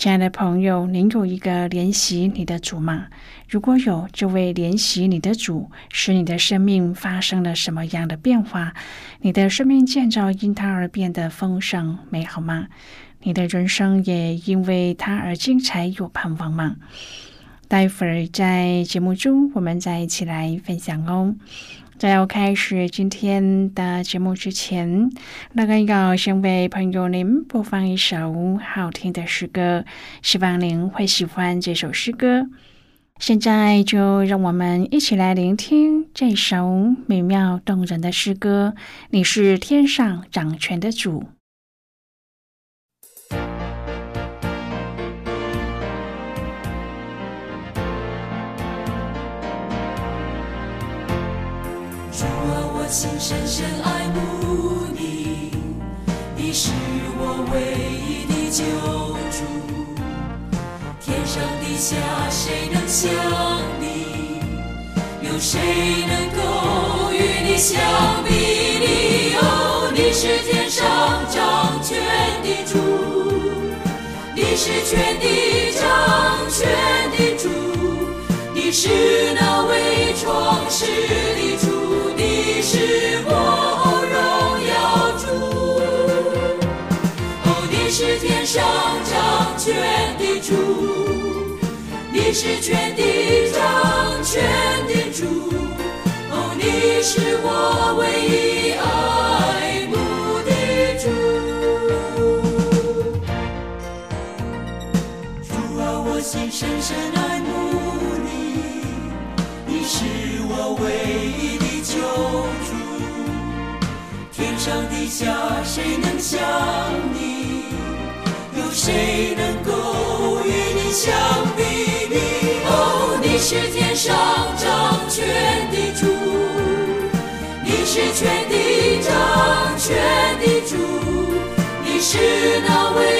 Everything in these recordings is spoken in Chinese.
亲爱的朋友，您有一个怜惜你的主吗？如果有，这位怜惜你的主，使你的生命发生了什么样的变化？你的生命建造因他而变得丰盛美好吗？你的人生也因为他而精彩有盼望吗？待会儿在节目中，我们再一起来分享哦。在要开始今天的节目之前，那个要先为朋友您播放一首好听的诗歌，希望您会喜欢这首诗歌。现在就让我们一起来聆听这首美妙动人的诗歌。你是天上掌权的主。心深深爱慕你，你是我唯一的救主。天上地下谁能像你？有谁能够与你相比？你？哦，你是天上掌权的主，你是全地掌权的主，你是那你是全地掌权的主，哦，你是我唯一爱慕的主。主啊，我心深深爱慕你，你是我唯一的。救主，天上地下谁能像你？有谁能够与你相比拟？哦，你是天上掌权的主，你是全地掌权的主，你是那位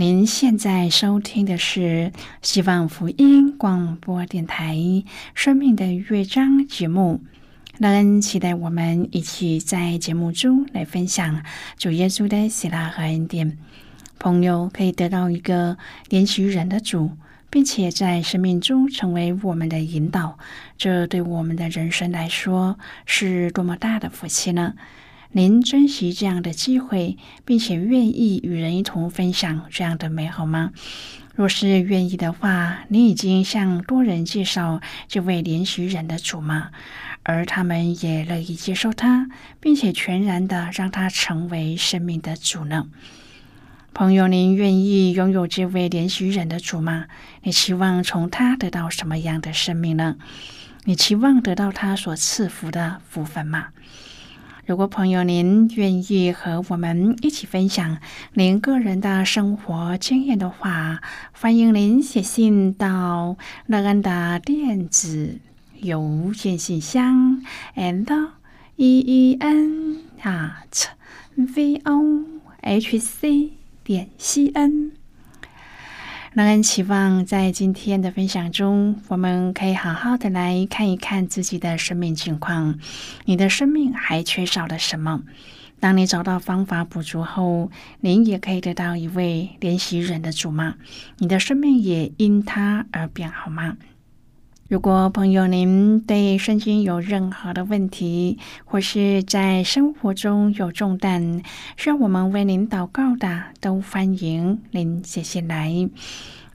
您现在收听的是希望福音广播电台《生命的乐章》节目。乐恩期待我们一起在节目中来分享主耶稣的喜乐和恩典。朋友可以得到一个连续人的主，并且在生命中成为我们的引导，这对我们的人生来说是多么大的福气呢？您珍惜这样的机会，并且愿意与人一同分享这样的美好吗？若是愿意的话，你已经向多人介绍这位连续人的主吗？而他们也乐意接受他，并且全然的让他成为生命的主呢？朋友，您愿意拥有这位连续人的主吗？你期望从他得到什么样的生命呢？你期望得到他所赐福的福分吗？如果朋友您愿意和我们一起分享您个人的生活经验的话，欢迎您写信到乐安的电子邮件信箱，and e e n at v o h c 点 c n。让人期望在今天的分享中，我们可以好好的来看一看自己的生命情况。你的生命还缺少了什么？当你找到方法补足后，您也可以得到一位怜惜人的主吗？你的生命也因他而变好吗？如果朋友您对圣经有任何的问题，或是在生活中有重担需要我们为您祷告的，都欢迎您写信来。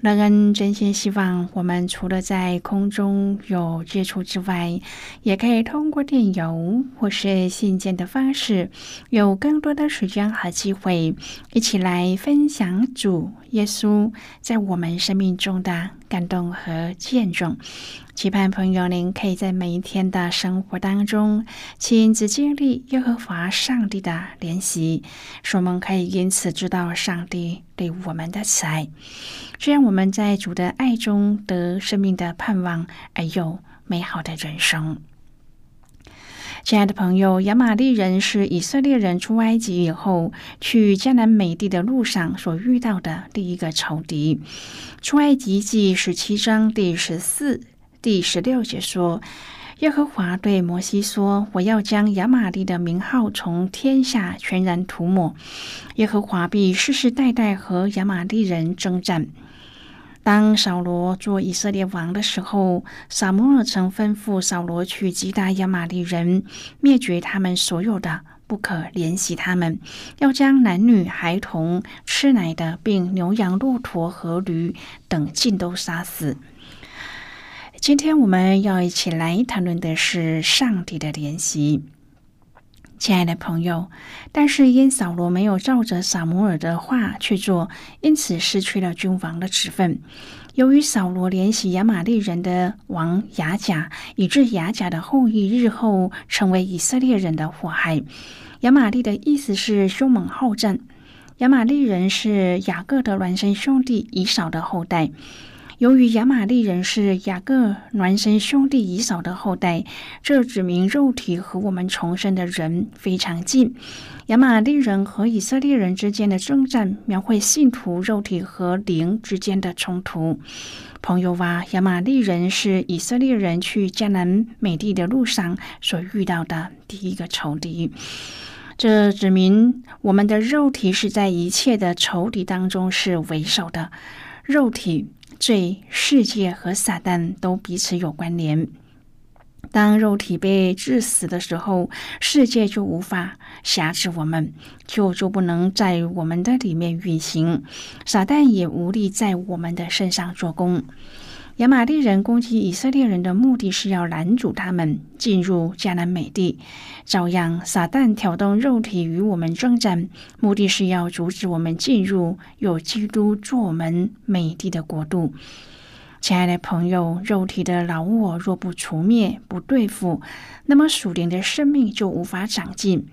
乐恩真心希望，我们除了在空中有接触之外，也可以通过电邮或是信件的方式，有更多的时间和机会，一起来分享主耶稣在我们生命中的感动和见证。期盼朋友，您可以在每一天的生活当中亲自经历耶和华上帝的怜惜，使我们可以因此知道上帝对我们的慈爱，这样我们在主的爱中得生命的盼望，而又美好的人生。亲爱的朋友，亚玛利人是以色列人出埃及以后去迦南美地的路上所遇到的第一个仇敌。出埃及记十七章第十四。第十六节说：“耶和华对摩西说：‘我要将亚玛利的名号从天下全然涂抹。耶和华必世世代代和亚玛利人征战。’当扫罗做以色列王的时候，撒摩尔曾吩咐扫罗去击打亚玛利人，灭绝他们所有的，不可怜惜他们，要将男女孩童、吃奶的，并牛羊骆驼和驴等尽都杀死。”今天我们要一起来谈论的是上帝的怜惜，亲爱的朋友。但是因扫罗没有照着撒摩尔的话去做，因此失去了君王的职分。由于扫罗联系亚玛利人的王雅甲，以致雅甲的后裔日后成为以色列人的祸害。亚玛利的意思是凶猛好战。亚玛利人是雅各的孪生兄弟以扫的后代。由于亚玛利人是雅各孪生兄弟以扫的后代，这指明肉体和我们重生的人非常近。亚玛利人和以色列人之间的征战，描绘信徒肉体和灵之间的冲突。朋友啊，亚玛利人是以色列人去迦南美地的路上所遇到的第一个仇敌。这指明我们的肉体是在一切的仇敌当中是为首的肉体。所以、世界和撒旦都彼此有关联。当肉体被致死的时候，世界就无法辖制我们，就就不能在我们的里面运行，撒旦也无力在我们的身上做工。亚玛利人攻击以色列人的目的是要拦阻他们进入迦南美地，照样撒旦挑动肉体与我们征战，目的是要阻止我们进入有基督做我们美地的国度。亲爱的朋友，肉体的老我若不除灭、不对付，那么属灵的生命就无法长进。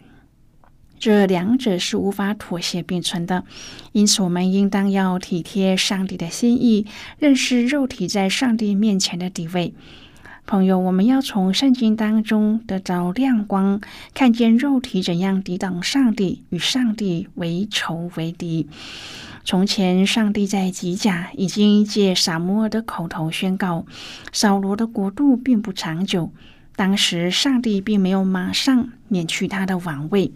这两者是无法妥协并存的，因此我们应当要体贴上帝的心意，认识肉体在上帝面前的地位。朋友，我们要从圣经当中得到亮光，看见肉体怎样抵挡上帝，与上帝为仇为敌。从前，上帝在吉甲已经借撒摩尔的口头宣告，扫罗的国度并不长久。当时，上帝并没有马上免去他的王位。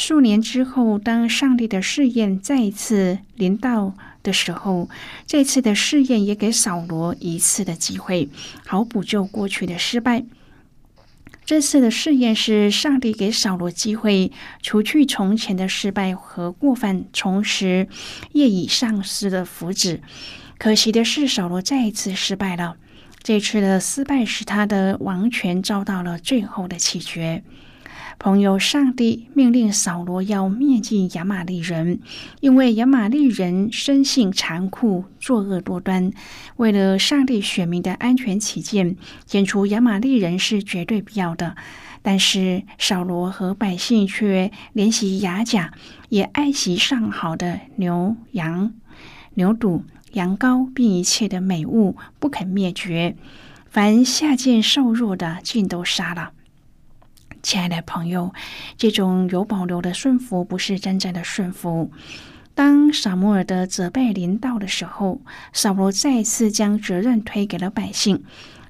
数年之后，当上帝的试验再一次临到的时候，这次的试验也给扫罗一次的机会，好补救过去的失败。这次的试验是上帝给扫罗机会，除去从前的失败和过犯，重拾业已丧失的福祉。可惜的是，扫罗再一次失败了。这次的失败使他的王权遭到了最后的弃绝。朋友，上帝命令扫罗要灭尽亚玛利人，因为亚玛利人生性残酷、作恶多端。为了上帝选民的安全起见，剪除亚玛利人是绝对必要的。但是扫罗和百姓却怜惜雅甲，也爱惜上好的牛羊、牛肚、羊羔，并一切的美物，不肯灭绝。凡下贱瘦弱的，尽都杀了。亲爱的朋友，这种有保留的顺服不是真正的顺服。当撒摩尔的责备临到的时候，扫罗再次将责任推给了百姓，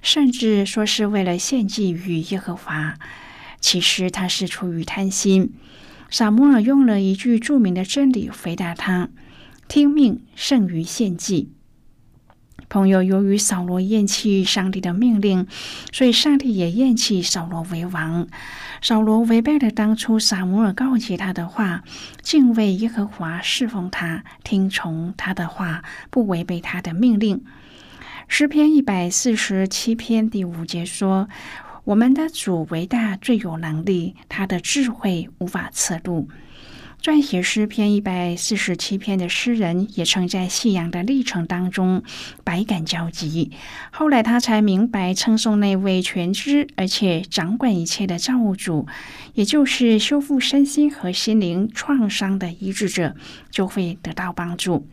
甚至说是为了献祭于耶和华。其实他是出于贪心。撒摩尔用了一句著名的真理回答他：“听命胜于献祭。”朋友，由于扫罗厌弃上帝的命令，所以上帝也厌弃扫罗为王。扫罗违背了当初撒摩尔告诫他的话，敬畏耶和华，侍奉他，听从他的话，不违背他的命令。诗篇一百四十七篇第五节说：“我们的主伟大，最有能力，他的智慧无法测度。”撰写诗篇一百四十七篇的诗人，也曾在信仰的历程当中百感交集。后来他才明白，称颂那位全知而且掌管一切的造物主，也就是修复身心和心灵创伤的医治者，就会得到帮助。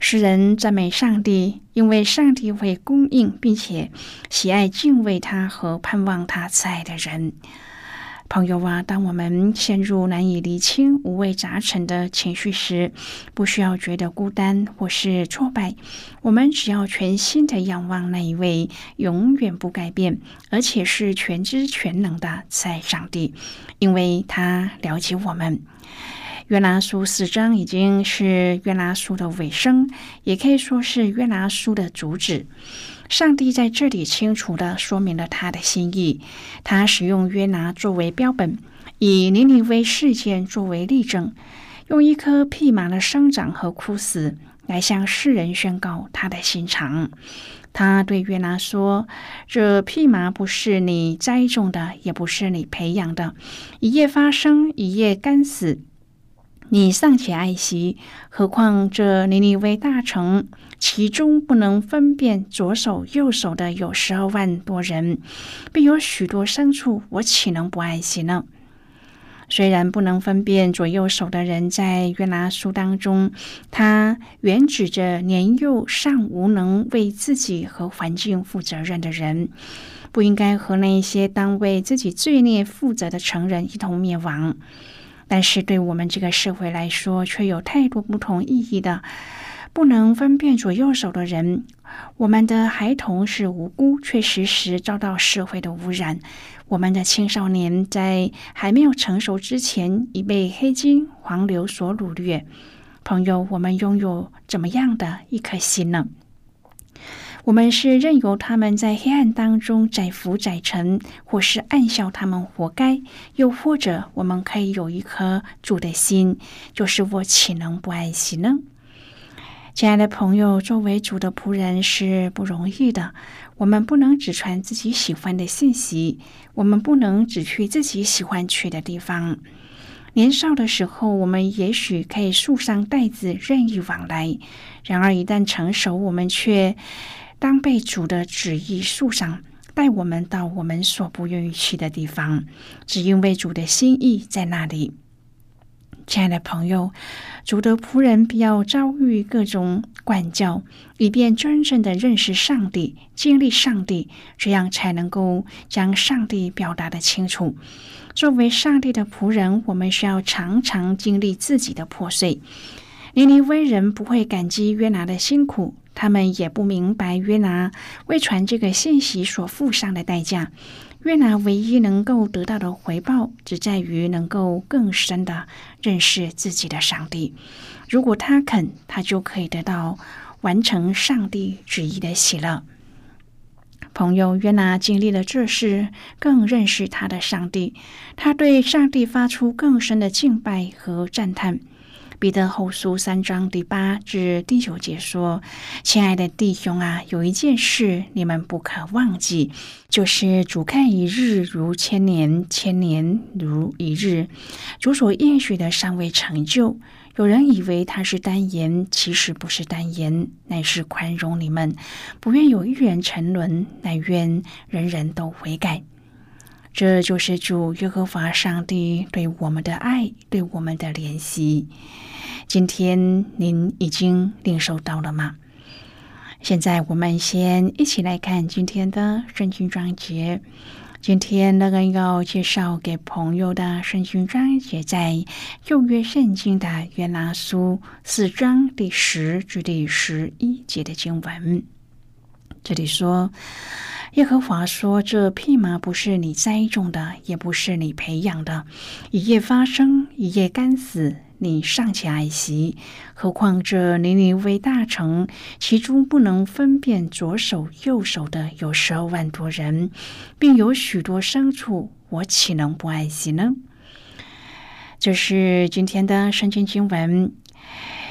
诗人赞美上帝，因为上帝会供应，并且喜爱敬畏他和盼望他慈爱的人。朋友啊，当我们陷入难以厘清、五味杂陈的情绪时，不需要觉得孤单或是挫败。我们只要全心的仰望那一位永远不改变，而且是全知全能的在上帝，因为他了解我们。约拿书四章已经是约拿书的尾声，也可以说是约拿书的主旨。上帝在这里清楚的说明了他的心意。他使用约拿作为标本，以尼尼微事件作为例证，用一棵蓖麻的生长和枯死来向世人宣告他的心肠。他对约拿说：“这蓖麻不是你栽种的，也不是你培养的，一夜发生，一夜干死。”你尚且爱惜，何况这尼尼微大城，其中不能分辨左手右手的有十二万多人，并有许多牲畜，我岂能不爱惜呢？虽然不能分辨左右手的人，在约拿书当中，他原指着年幼尚无能为自己和环境负责任的人，不应该和那些当为自己罪孽负责的成人一同灭亡。但是对我们这个社会来说，却有太多不同意义的、不能分辨左右手的人。我们的孩童是无辜，却时时遭到社会的污染。我们的青少年在还没有成熟之前，已被黑金、黄流所掳掠。朋友，我们拥有怎么样的一颗心呢？我们是任由他们在黑暗当中载浮载沉，或是暗笑他们活该；又或者我们可以有一颗主的心，就是我岂能不爱惜呢？亲爱的朋友，作为主的仆人是不容易的。我们不能只传自己喜欢的信息，我们不能只去自己喜欢去的地方。年少的时候，我们也许可以束上带子任意往来；然而一旦成熟，我们却当被主的旨意束上，带我们到我们所不愿意去的地方，只因为主的心意在那里。亲爱的朋友，主的仆人必要遭遇各种管教，以便真正的认识上帝、经历上帝，这样才能够将上帝表达的清楚。作为上帝的仆人，我们需要常常经历自己的破碎。尼尼微人不会感激约拿的辛苦，他们也不明白约拿为传这个信息所付上的代价。约拿唯一能够得到的回报，只在于能够更深的认识自己的上帝。如果他肯，他就可以得到完成上帝旨意的喜乐。朋友约拿经历了这事，更认识他的上帝。他对上帝发出更深的敬拜和赞叹。彼得后书三章第八至第九节说：“亲爱的弟兄啊，有一件事你们不可忘记，就是主看一日如千年，千年如一日。主所应许的尚未成就。有人以为他是单言，其实不是单言，乃是宽容你们，不愿有一人沉沦，乃愿人人都悔改。这就是主耶和华上帝对我们的爱，对我们的怜惜。”今天您已经领受到了吗？现在我们先一起来看今天的圣经章节。今天那个要介绍给朋友的圣经章节，在旧约圣经的约拿书四章第十至第十一节的经文。这里说：“耶和华说，这匹马不是你栽种的，也不是你培养的，一夜发生，一夜干死。”你尚且爱惜，何况这尼尼微大城，其中不能分辨左手右手的有十二万多人，并有许多牲畜，我岂能不爱惜呢？这是今天的圣经经文。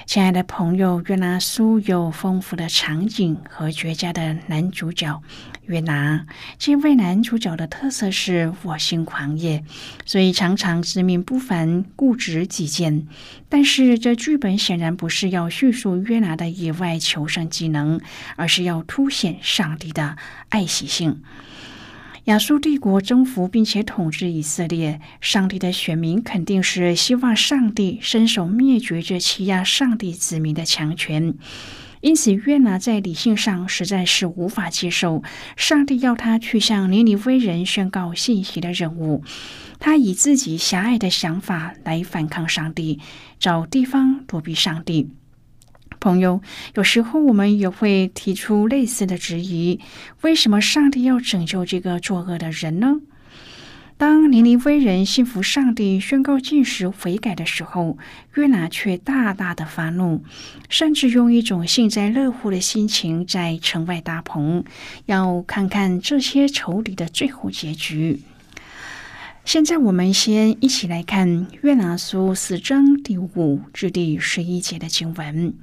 亲爱的朋友，约拿书有丰富的场景和绝佳的男主角约拿。这位男主角的特色是我心狂野，所以常常自命不凡、固执己见。但是这剧本显然不是要叙述约拿的野外求生技能，而是要凸显上帝的爱喜性。亚述帝国征服并且统治以色列，上帝的选民肯定是希望上帝伸手灭绝这欺压上帝子民的强权。因此，约拿在理性上实在是无法接受上帝要他去向尼尼微人宣告信息的任务。他以自己狭隘的想法来反抗上帝，找地方躲避上帝。朋友，有时候我们也会提出类似的质疑：为什么上帝要拯救这个作恶的人呢？当尼尼微人信服上帝、宣告禁食、悔改的时候，约拿却大大的发怒，甚至用一种幸灾乐祸的心情在城外搭棚，要看看这些仇敌的最后结局。现在，我们先一起来看约拿书四章第五至第十一节的经文。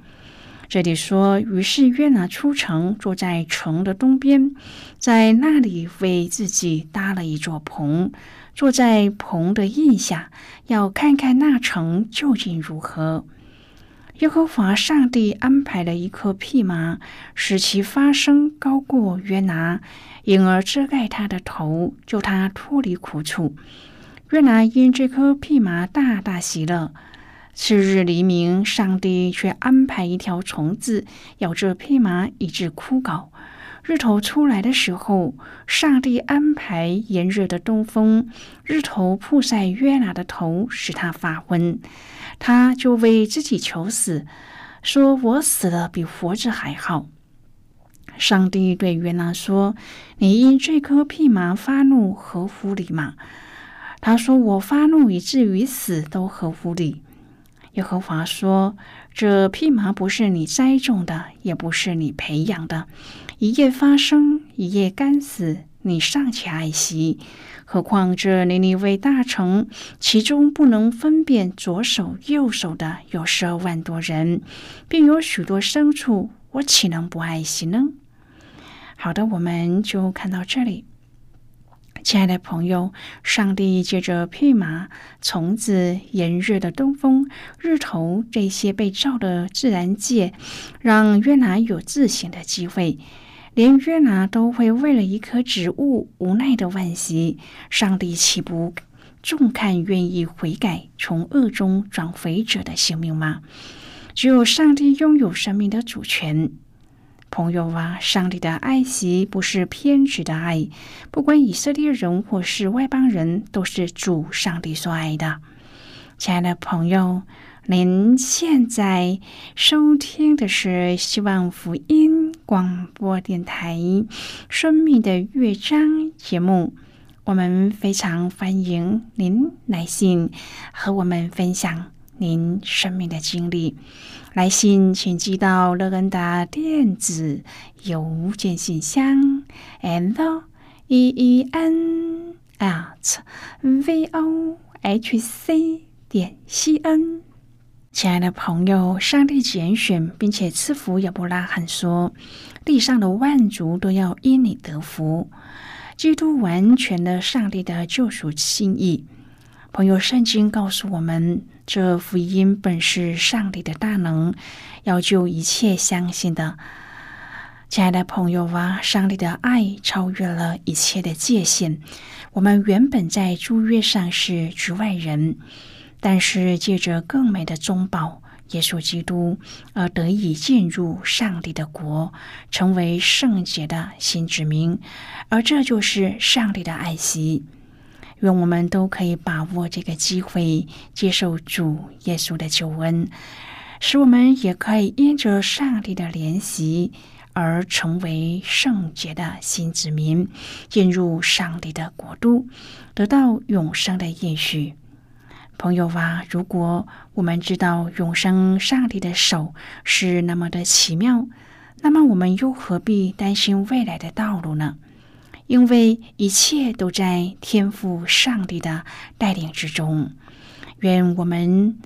这里说，于是约拿出城，坐在城的东边，在那里为自己搭了一座棚，坐在棚的印下，要看看那城究竟如何。耶和华上帝安排了一颗蓖麻，使其发声高过约拿，因而遮盖他的头，救他脱离苦楚。约拿因这颗蓖麻大大喜乐。次日黎明，上帝却安排一条虫子咬着匹马，以致枯槁。日头出来的时候，上帝安排炎热的东风，日头曝晒约拿的头，使他发昏。他就为自己求死，说：“我死了比活着还好。”上帝对约拿说：“你因这颗蓖麻发怒，合乎理吗？”他说：“我发怒以至于死，都合乎理。”耶和华说：“这蓖麻不是你栽种的，也不是你培养的，一夜发生，一夜干死，你尚且爱惜。何况这尼尼微大城，其中不能分辨左手右手的有十二万多人，并有许多牲畜，我岂能不爱惜呢？”好的，我们就看到这里。亲爱的朋友，上帝借着蓖麻、虫子、炎热的东风、日头这些被照的自然界，让约拿有自省的机会。连约拿都会为了一棵植物无奈的惋惜，上帝岂不重看愿意悔改、从恶中转回者的性命吗？只有上帝拥有生命的主权。朋友啊，上帝的爱惜不是偏执的爱，不管以色列人或是外邦人，都是主上帝所爱的。亲爱的朋友，您现在收听的是希望福音广播电台《生命的乐章》节目，我们非常欢迎您来信和我们分享您生命的经历。来信请寄到乐恩达电子邮件信箱，l e e n at v o h c 点 c n。亲爱的朋友，上帝拣选并且赐福亚伯拉罕说：“地上的万族都要因你得福。”基督完全的上帝的救赎心意。朋友，圣经告诉我们。这福音本是上帝的大能，要救一切相信的。亲爱的朋友啊，上帝的爱超越了一切的界限。我们原本在诸约上是局外人，但是借着更美的中保耶稣基督，而得以进入上帝的国，成为圣洁的新子民。而这就是上帝的爱惜。愿我们都可以把握这个机会，接受主耶稣的救恩，使我们也可以因着上帝的怜惜而成为圣洁的新子民，进入上帝的国度，得到永生的应许。朋友啊，如果我们知道永生上帝的手是那么的奇妙，那么我们又何必担心未来的道路呢？因为一切都在天赋上帝的带领之中。愿我们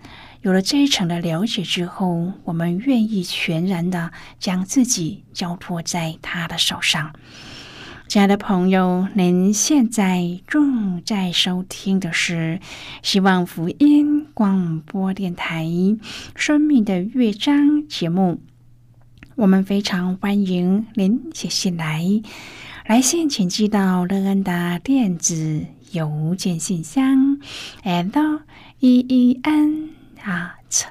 有了这一层的了解之后，我们愿意全然的将自己交托在他的手上。亲爱的朋友，您现在正在收听的是希望福音广播电台《生命的乐章》节目。我们非常欢迎您写信来。来信请寄到乐恩的电子邮件信箱，l e e n at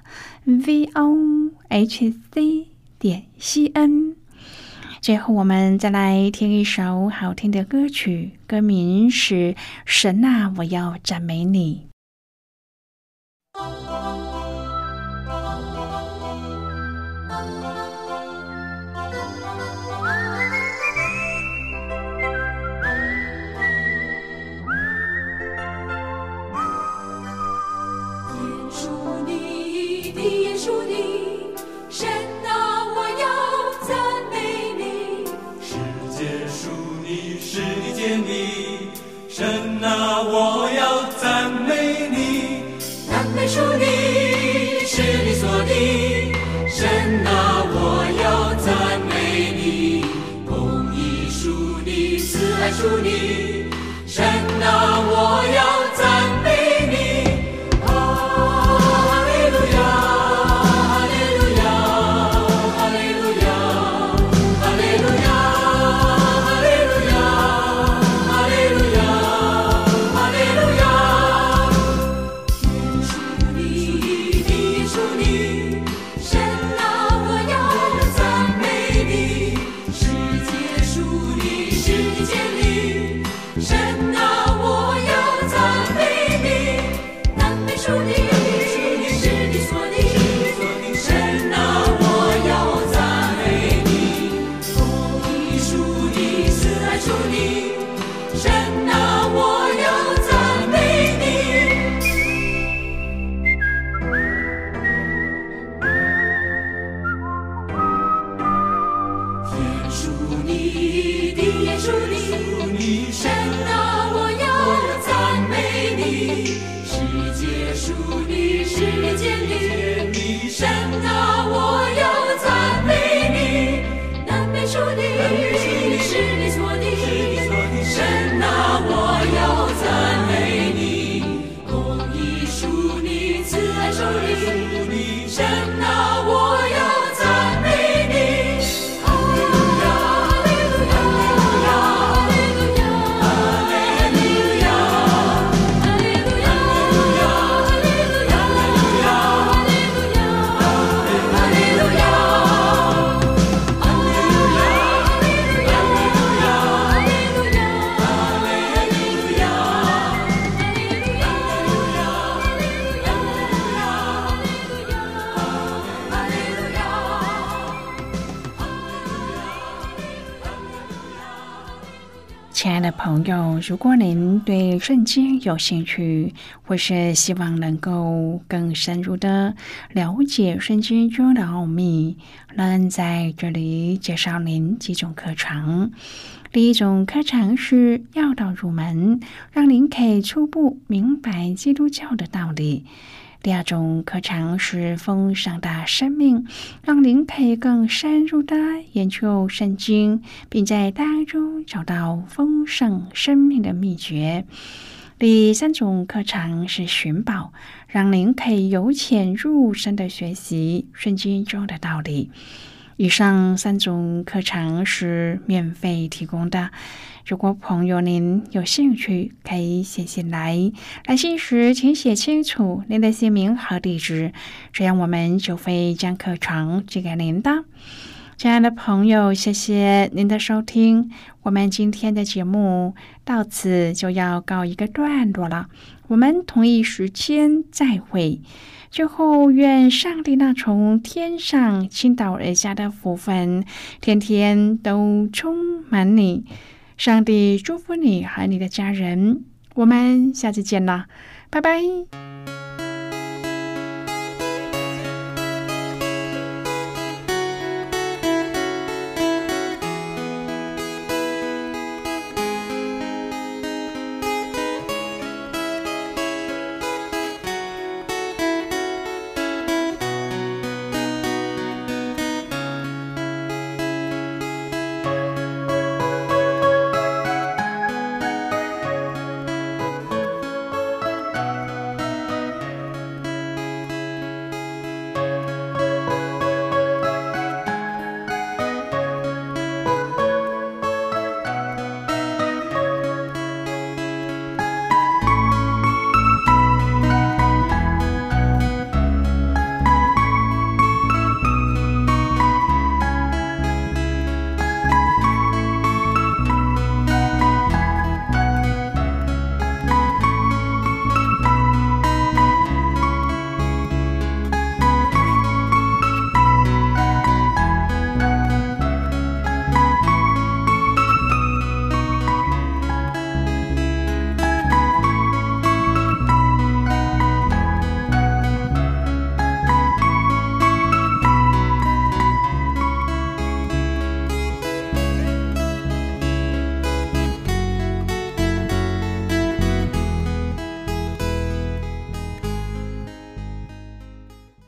v o h c 点 c n。最后，我们再来听一首好听的歌曲，歌名是《神啊，我要赞美你》。如果您对圣经有兴趣，或是希望能够更深入的了解圣经中的奥秘，那在这里介绍您几种课程。第一种课程是要道入门，让您可以初步明白基督教的道理。第二种课程是丰盛的生命，让您可以更深入的研究圣经，并在当中找到丰盛生命的秘诀。第三种课程是寻宝，让您可以由浅入深的学习圣经中的道理。以上三种课程是免费提供的。如果朋友您有兴趣，可以写信来。来信时请写清楚您的姓名和地址，这样我们就会将课程寄给您的。亲爱的朋友，谢谢您的收听。我们今天的节目到此就要告一个段落了。我们同一时间再会。最后，愿上帝那从天上倾倒而下的福分，天天都充满你。上帝祝福你和你的家人。我们下次见了，拜拜。